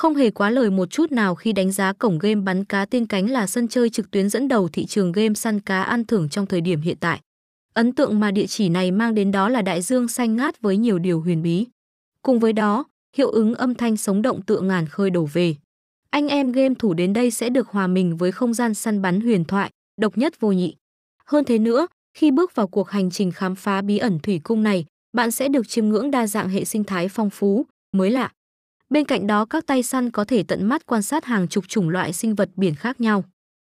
Không hề quá lời một chút nào khi đánh giá cổng game bắn cá tiên cánh là sân chơi trực tuyến dẫn đầu thị trường game săn cá ăn thưởng trong thời điểm hiện tại. Ấn tượng mà địa chỉ này mang đến đó là đại dương xanh ngát với nhiều điều huyền bí. Cùng với đó, hiệu ứng âm thanh sống động tựa ngàn khơi đổ về. Anh em game thủ đến đây sẽ được hòa mình với không gian săn bắn huyền thoại, độc nhất vô nhị. Hơn thế nữa, khi bước vào cuộc hành trình khám phá bí ẩn thủy cung này, bạn sẽ được chiêm ngưỡng đa dạng hệ sinh thái phong phú, mới lạ. Bên cạnh đó, các tay săn có thể tận mắt quan sát hàng chục chủng loại sinh vật biển khác nhau.